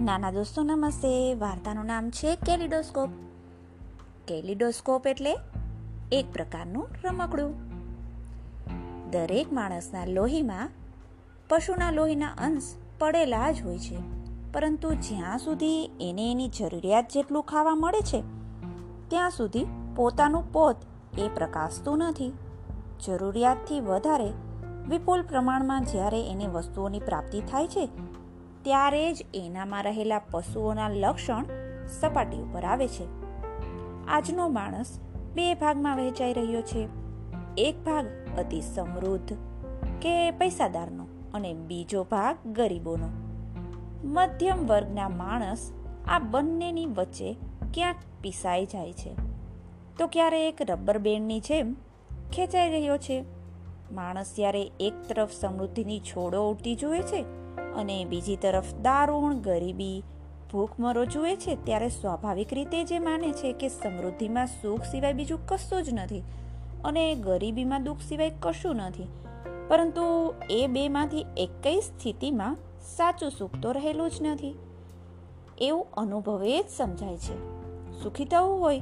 નાના દોસ્તો, નમસ્તે. વાર્તાનું નામ છે કેલિડોસ્કોપ. કેલિડોસ્કોપ એટલે એક પ્રકારનું રમકડું. દરેક માણસના લોહીમાં પશુના લોહીના અંશ પડેલા જ હોય છે. પરંતુ જ્યાં સુધી એને એની જરૂરિયાત જેટલું ખાવા મળે છે, ત્યાં સુધી પોતાનું પોત એ પ્રકાશતું નથી. જરૂરિયાતથી વધારે વિપુલ પ્રમાણમાં જ્યારે એને વસ્તુઓની પ્રાપ્તિ થાય છે ત્યારે જ એનામાં રહેલા પશુઓના લક્ષણ સપાટી ઉપર આવે છે. આજનો માણસ બે ભાગમાં વહેંચાઈ રહ્યો છે. એક ભાગ અતિ સમૃદ્ધ કે પૈસાદારનો અને બીજો ભાગ ગરીબોનો. મધ્યમ વર્ગના માણસ આ બંનેની વચ્ચે ક્યાંક પીસાઈ જાય છે. તો ક્યારે એક રબર બેન્ડની જેમ ખેંચાઈ રહ્યો છે? માણસ જ્યારે એક તરફ સમૃદ્ધિની છોડો ઉડતી જુએ છે અને બીજી તરફ દારૂણ, ગરીબી, ભૂખમરો જુએ છે ત્યારે સ્વાભાવિક રીતે જે માને છે કે સમૃદ્ધિમાં સુખ સિવાય બીજું કશું જ નથી અને ગરીબીમાં દુઃખ સિવાય કશું નથી. પરંતુ એ બેમાંથી એકેય સ્થિતિમાં સાચું સુખ તો રહેલું જ નથી. એવું અનુભવે જ સમજાય છે. સુખી થવું હોય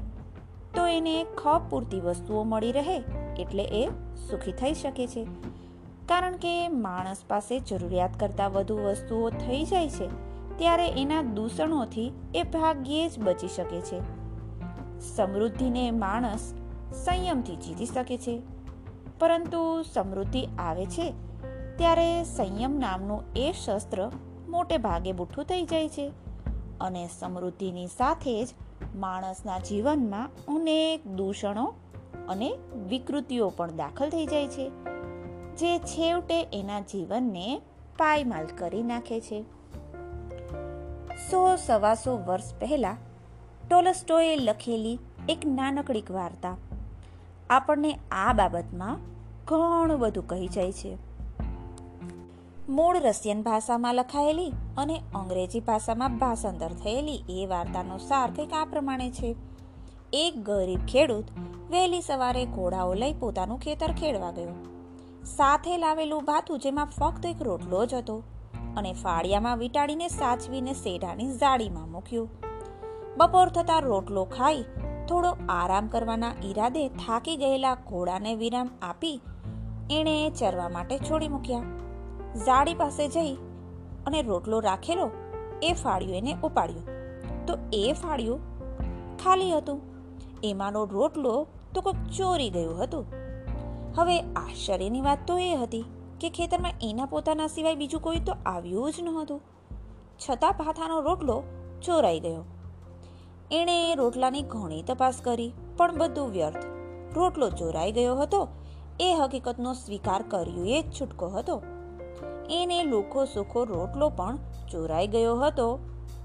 તો એને ખપ પૂરતી વસ્તુઓ મળી રહે એટલે એ સુખી થઈ શકે છે. કારણ કે માણસ પાસે જરૂરિયાત કરતાં વધુ વસ્તુઓ થઈ જાય છે, ત્યારે એના દૂષણોથી એ ભાગ્યે જ બચી શકે છે. સમૃદ્ધિને માણસ સંયમથી જીતી શકે છે. પરંતુ સમૃદ્ધિ આવે છે, ત્યારે સંયમ નામનું એ શસ્ત્ર મોટે ભાગે બુઠ્ઠું થઈ જાય છે અને સમૃદ્ધિની સાથે જ માણસના જીવનમાં અનેક દૂષણો અને વિકૃતિઓ પણ દાખલ થઈ જાય છે. જે છેવટે એના જીવનને પાયમાલ કરી નાખે છે. સો સવાસો વર્ષ પહેલા ટોલસ્ટોએ લખેલી એક નાનકડીક વાર્તા આપણને આ બાબતમાં ઘણું બધું કહી જાય છે. મૂળ રશિયન ભાષામાં લખાયેલી અને અંગ્રેજી ભાષામાં ભાષાંતર થયેલી એ વાર્તાનો સાર કંઈક આ પ્રમાણે છે. એક ગરીબ ખેડૂત વહેલી સવારે ઘોડાઓ લઈ પોતાનું ખેતર ખેડવા ગયો. સાથે લાવેલું ભાથું જેમાં ફક્ત એક રોટલો જ હતો અને ફાળિયામાં વીટાડીને સાચવીને શેઢાની જાળીમાં મૂક્યું. બપોર થતાં રોટલો ખાઈ થોડો આરામ કરવાના ઈરાદે થાકી ગયેલા ઘોડાને વિરામ આપી એણે ચરવા માટે છોડી મૂક્યા. જાળી પાસે જઈ અને રોટલો રાખેલો એ ફાળ્યું એને ઉપાડ્યું. તો એ ફાળ્યું ખાલી હતું. એમાંનો રોટલો તો કોઈક ચોરી ગયું હતું. હવે આશ્ચર્યની વાત તો એ હતી કે ખેતરમાં એના પોતાના સિવાય બીજું કોઈ તો આવ્યું જ નહોતું. છતાં ભાથાનો રોટલો ચોરાઈ ગયો. એણે રોટલાની ઘણી તપાસ કરી, પણ બધું વ્યર્થ. રોટલો ચોરાઈ ગયો હતો, એ હકીકતનો સ્વીકાર કર્યો એ જ છૂટકો હતો. એને લુખો સુખો રોટલો પણ ચોરાઈ ગયો હતો,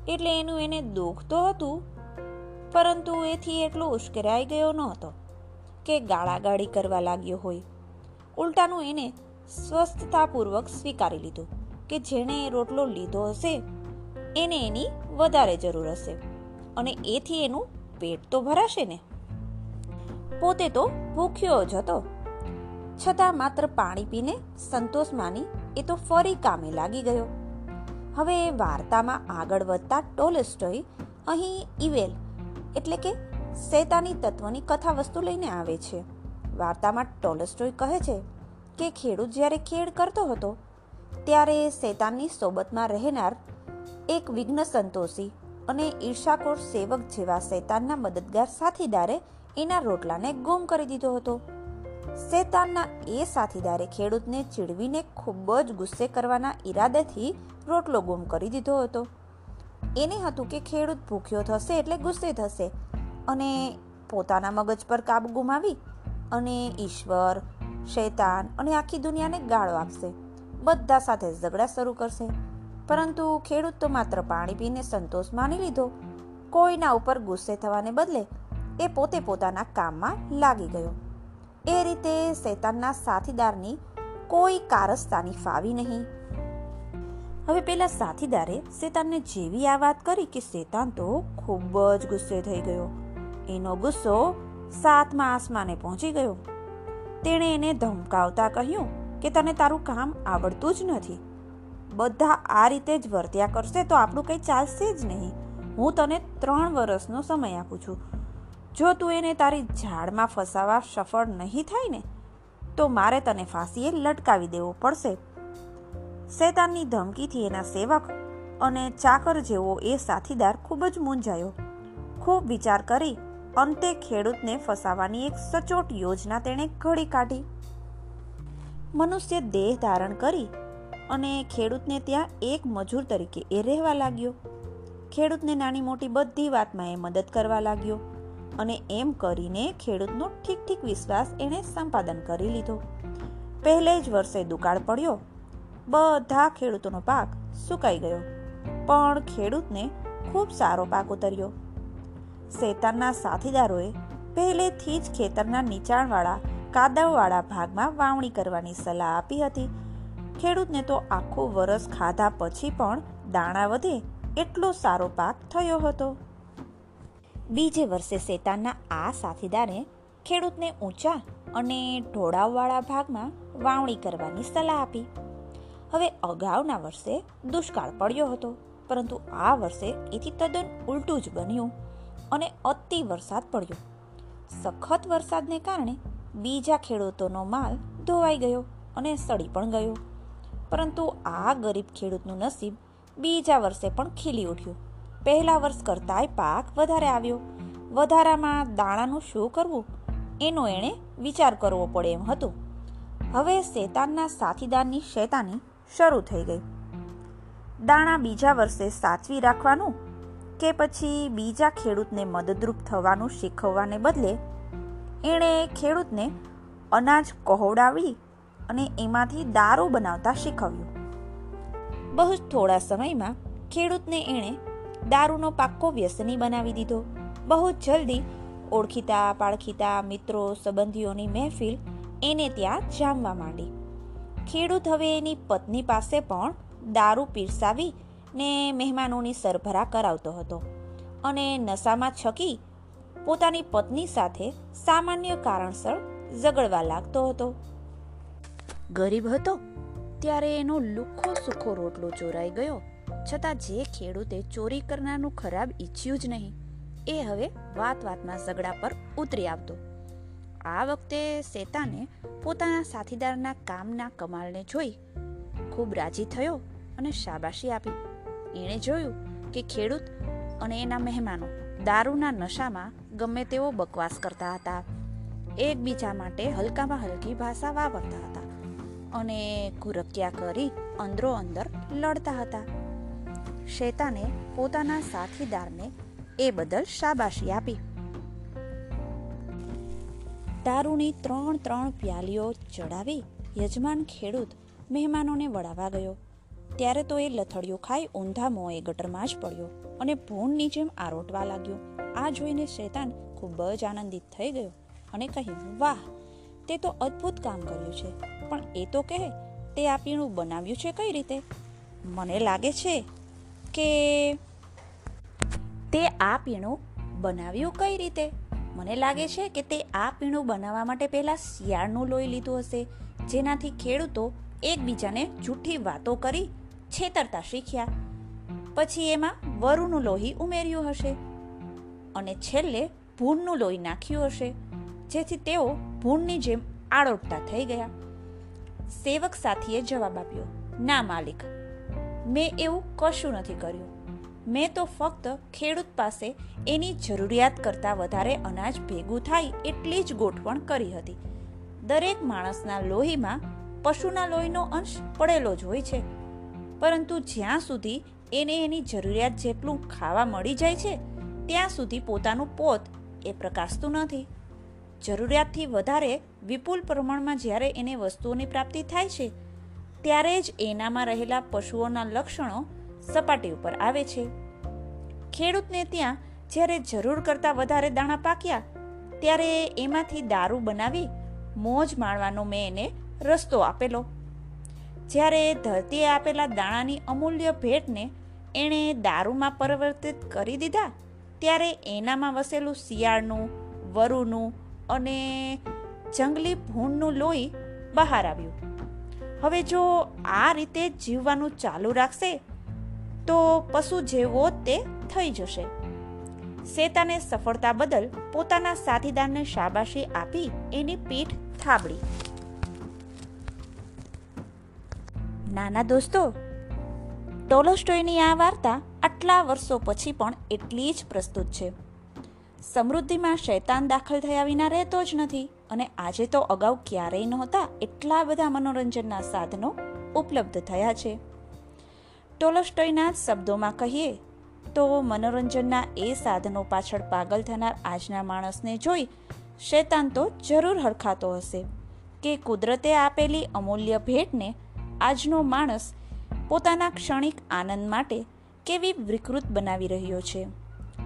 એટલે એનું એને દુઃખ તો હતું, પરંતુ એથી એટલો ઉશ્કેરાઈ ગયો નહોતો. કે ગાળાગાળી કરવા લાગ્યો હોય. ઉલટાનું એને સ્વસ્થતાપૂર્વક સ્વીકારી લીધું કે જેણે રોટલો લીધો હશે, એને એની વધારે જરૂર હશે અને એથી એનું પેટ તો ભરાશે ને. પોતે તો ભૂખ્યો જ હતો. છતાં માત્ર પાણી પીને સંતોષ માની એ તો ફરી કામે લાગી ગયો. હવે વાર્તામાં આગળ વધતા ટોલેસ્ટોય અહીં ઇવેલ એટલે કે શૈતાની તત્વની કથા વસ્તુ લઈને આવે છે. વાર્તામાં ટોલસ્ટોય કહે છે કે ખેડૂત જ્યારે ખેડ કરતો હતો, ત્યારે શૈતાનની સોબતમાં રહેનાર એક વિઘ્ન સંતોષી અને ઈર્ષાકોર સેવક જેવા શૈતાનના મદદગાર સાથીદારે એના રોટલાને ગુમ કરી દીધો હતો. શૈતાનના એ સાથીદારે ખેડૂતને ચીડવીને ખૂબ જ ગુસ્સે કરવાના ઈરાદેથી રોટલો ગુમ કરી દીધો હતો. એને હતું કે ખેડૂત ભૂખ્યો થશે એટલે ગુસ્સે થશે. અને પોતાના મગજ પર કાબુ ગુમાવી અને ઈશ્વર, શૈતાન અને આખી દુનિયાને ગાળો આપશે. બધા સાથે ઝઘડા શરૂ કરશે. પરંતુ ખેડૂત તો માત્ર પાણી પીને સંતોષ માની લીધો. કોઈના ઉપર ગુસ્સે થવાને બદલે એ પોતે પોતાના કામમાં લાગી ગયો. એ રીતે શૈતાનના સાથીદારની કોઈ કારસ્તાની ફાવી નહીં. હવે પેલા સાથીદારે શેતાનને જેવી આ વાત કરી કે શેતાન તો ખૂબ જ ગુસ્સે થઈ ગયો. એનો ગુસ્સો સાતમા આસમાને પહોંચી ગયો. તેણે એને ધમકાવતા કહ્યું કે તને તારું કામ આવડતું જ નથી. બધા આ રીતે જ વર્ત્યા કરશે તો આપણું કંઈ ચાલશે જ નહીં. હું તને ત્રણ વર્ષનો સમય આપું છું. જો તું એને તારી ઝાડમાં ફસાવા સફળ નહીં થાય ને, તો મારે તને ફાંસીએ લટકાવી દેવો પડશે. શેતાનની ધમકીથી એના સેવક અને ચાકર જેવો એ સાથીદાર ખૂબ જ મૂંઝાયો. ખૂબ વિચાર કરી અંતે ખેડૂતને ફસાવાની એક સચોટ યોજના તેણે ઘડી કાઢી. મનુષ્ય દેહ ધારણ કરી અને ખેડૂતને ત્યાં એક મજૂર તરીકે એ રહેવા લાગ્યો. ખેડૂતને નાની મોટી બધી વાતમાં એ મદદ કરવા લાગ્યો અને એમ કરીને ખેડૂતનો ઠીક ઠીક વિશ્વાસ એણે સંપાદન કરી લીધો. પહેલે જ વર્ષે દુકાળ પડ્યો. બધા ખેડૂતોનો પાક સુકાઈ ગયો. પણ ખેડૂતને ખૂબ સારો પાક ઉતર્યો. શેતાનના સાથીદારોએ પહેલેથી જ ખેતરના નીચાણવાળા, કાદવવાળા ભાગમાં વાવણી કરવાની સલાહ આપી હતી. ખેડૂતને તો આખું વરસ ખાધા પછી પણ દાણા વધે એટલો સારો પાક થયો હતો. બીજે વર્ષે શેતાનના આ સાથીદારે ખેડૂતને ઊંચા અને ઢોળાવવાળા ભાગમાં વાવણી કરવાની સલાહ આપી. હવે અગાઉના વર્ષે દુષ્કાળ પડ્યો હતો, પરંતુ આ વર્ષે એથી તદ્દન ઉલટું જ બન્યું. અને અતિ વરસાદ પડ્યો. સખત વરસાદને કારણે બીજા ખેડૂતોનો માલ ધોવાઈ ગયો અને સડી પણ ગયો. પરંતુ આ ગરીબ ખેડૂતનું નસીબ બીજા વર્ષે પણ ખીલી ઉઠ્યું. પહેલા વર્ષ કરતાંય પાક વધારે આવ્યો. વધારામાં દાણાનું શું કરવું? એનો એણે વિચાર કરવો પડે એમ હતો. હવે શેતાનના સાથીદારની શેતાની શરૂ થઈ ગઈ. દાણા બીજા વર્ષે સાચવી રાખવાનું કે પછી બીજા ખેડૂતને મદદરૂપ થવાનું શીખવવાને બદલે એણે ખેડૂતને અનાજ કહોડાવી અને એમાંથી દારૂ બનાવતા શીખવ્યું. બહુ જ થોડા સમયમાં ખેડૂતને એણે દારૂનો પાક્કો વ્યસની બનાવી દીધો. બહુ જલ્દી ઓળખીતા પાળખીતા મિત્રો, સંબંધીઓની મહેફિલ એને ત્યાં જામવા માંડી. ખેડૂત હવે એની પત્ની પાસે પણ દારૂ પીરસાવી ને મહેમાનોની સરભરા કરાવતો હતો અને નશામાં છકી પોતાની પત્ની સાથે સામાન્ય કારણસર ઝઘડવા લાગતો હતો. ગરીબ હતો ત્યારે એનો લુખો સુખો રોટલો ચોરાઈ ગયો. છતાં જે ખેડૂતે ચોરી કરનારનું ખરાબ ઈચ્છ્યું જ નહીં, એ હવે વાત વાતમાં ઝઘડા પર ઉતરી આવતો. આ વખતે શેતાને પોતાના સાથીદારના કામના કમાલને જોઈ ખૂબ રાજી થયો અને શાબાશી આપી. એણે જોયું કે ખેડૂત અને એના મહેમાનો દારૂના નશામાં ગમે તેવો બકવાસ કરતા હતા. એકબીજા માટે હલકામાં હલકી ભાષા વાપરતા હતા અને ગુરક્યા કરી અંદરો અંદર લડતા હતા. શેતાને પોતાના સાથીદારને એ બદલ શાબાશી આપી. દારૂની ત્રણ ત્રણ પ્યાલીઓ ચડાવી યજમાન ખેડૂત મહેમાનોને વળાવા ગયો. ત્યારે તો એ લથડિયો ખાઈ ઊંધા મોંએ ગટરમાં જ પડ્યો અને ભૂણની જેમ આરોટવા લાગ્યો. આ જોઈને શેતાન ખૂબ જ આનંદિત થઈ ગયો અને કહ્યું, વાહ, તે તો અદ્ભુત કામ કર્યું છે, પણ એ તો કહે, તે આ પીણું બનાવ્યું છે કઈ રીતે? મને લાગે છે કે તે આ પીણું બનાવ્યું કઈ રીતે? મને લાગે છે કે તે આ પીણું બનાવવા માટે પહેલાં શિયાળનું લોહી લીધું હશે, જેનાથી ખેડૂતો એકબીજાને જૂઠી વાતો કરી છેતરતા શીખ્યા. પછી એમાં વરુનું લોહી ઉમેર્યું હશે અને છેલ્લે ભૂનનું લોહી નાખ્યું હશે, જેથી તેઓ ભૂનની જેમ આળોટતા થઈ ગયા. સેવક સાથીએ જવાબ આપ્યો, ના, માલિક, મેં એવું કશું નથી કર્યું. મેં તો ફક્ત ખેડૂત પાસે એની જરૂરિયાત કરતાં વધારે અનાજ ભેગું થાય એટલી જ ગોઠવણ કરી હતી. દરેક માણસના લોહીમાં પશુના લોહીનો અંશ પડેલો જ હોય છે. પરંતુ જ્યાં સુધી એને એની જરૂરિયાત જેટલું ખાવા મળી જાય છે, ત્યાં સુધી પોતાનું પોત એ પ્રકાશતું નથી. જરૂરિયાતથી વધારે વિપુલ પ્રમાણમાં જ્યારે એને વસ્તુઓની પ્રાપ્તિ થાય છે, ત્યારે જ એનામાં રહેલા પશુઓના લક્ષણો સપાટી ઉપર આવે છે. ખેડૂતને ત્યાં જ્યારે જરૂર કરતાં વધારે દાણા પાક્યા, ત્યારે એમાંથી દારૂ બનાવી મોજ માણવાનો મેં એને રસ્તો આપેલો. જ્યારે ધરતીએ આપેલા દાણાની અમૂલ્ય ભેટને એણે દારૂમાં પરિવર્તિત કરી દીધા, ત્યારે એનામાં વસેલું શિયાળનું, વરુનું અને જંગલી ભૂણનું લોહી બહાર આવ્યું. હવે જો આ રીતે જીવવાનું ચાલુ રાખશે, તો પશુ જેવો તે થઈ જશે. શેતાને સફળતા બદલ પોતાના સાથીદારને શાબાશી આપી એની પીઠ થાબડી. નાના દોસ્તો, ટોલોસ્ટોયની આ વાર્તા આટલા વર્ષો પછી પણ એટલી જ પ્રસ્તુત છે. સમૃદ્ધિમાં શૈતાન દાખલ થયા વિના રહેતો જ નથી અને આજે તો અગાઉ ક્યારેય નહોતા એટલા બધા મનોરંજનના સાધનો ઉપલબ્ધ થયા છે. ટોલોસ્ટોયના શબ્દોમાં કહીએ તો મનોરંજનના એ સાધનો પાછળ પાગલ થનાર આજના માણસને જોઈ શૈતાન તો જરૂર હરખાતો હશે કે કુદરતે આપેલી અમૂલ્ય ભેટને આજનો માણસ પોતાના ક્ષણિક આનંદ માટે કેવી વિકૃત બનાવી રહ્યો છે.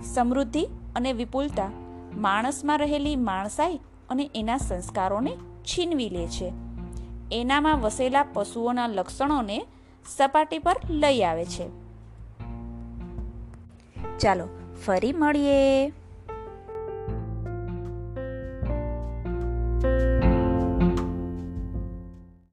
સમૃદ્ધિ અને વિપુલતા માણસમાં રહેલી માણસાઈ અને એના સંસ્કારોને છીનવી લે છે. એનામાં વસેલા પશુઓના લક્ષણોને સપાટી પર લઈ આવે છે. ચાલો ફરી મળીએ.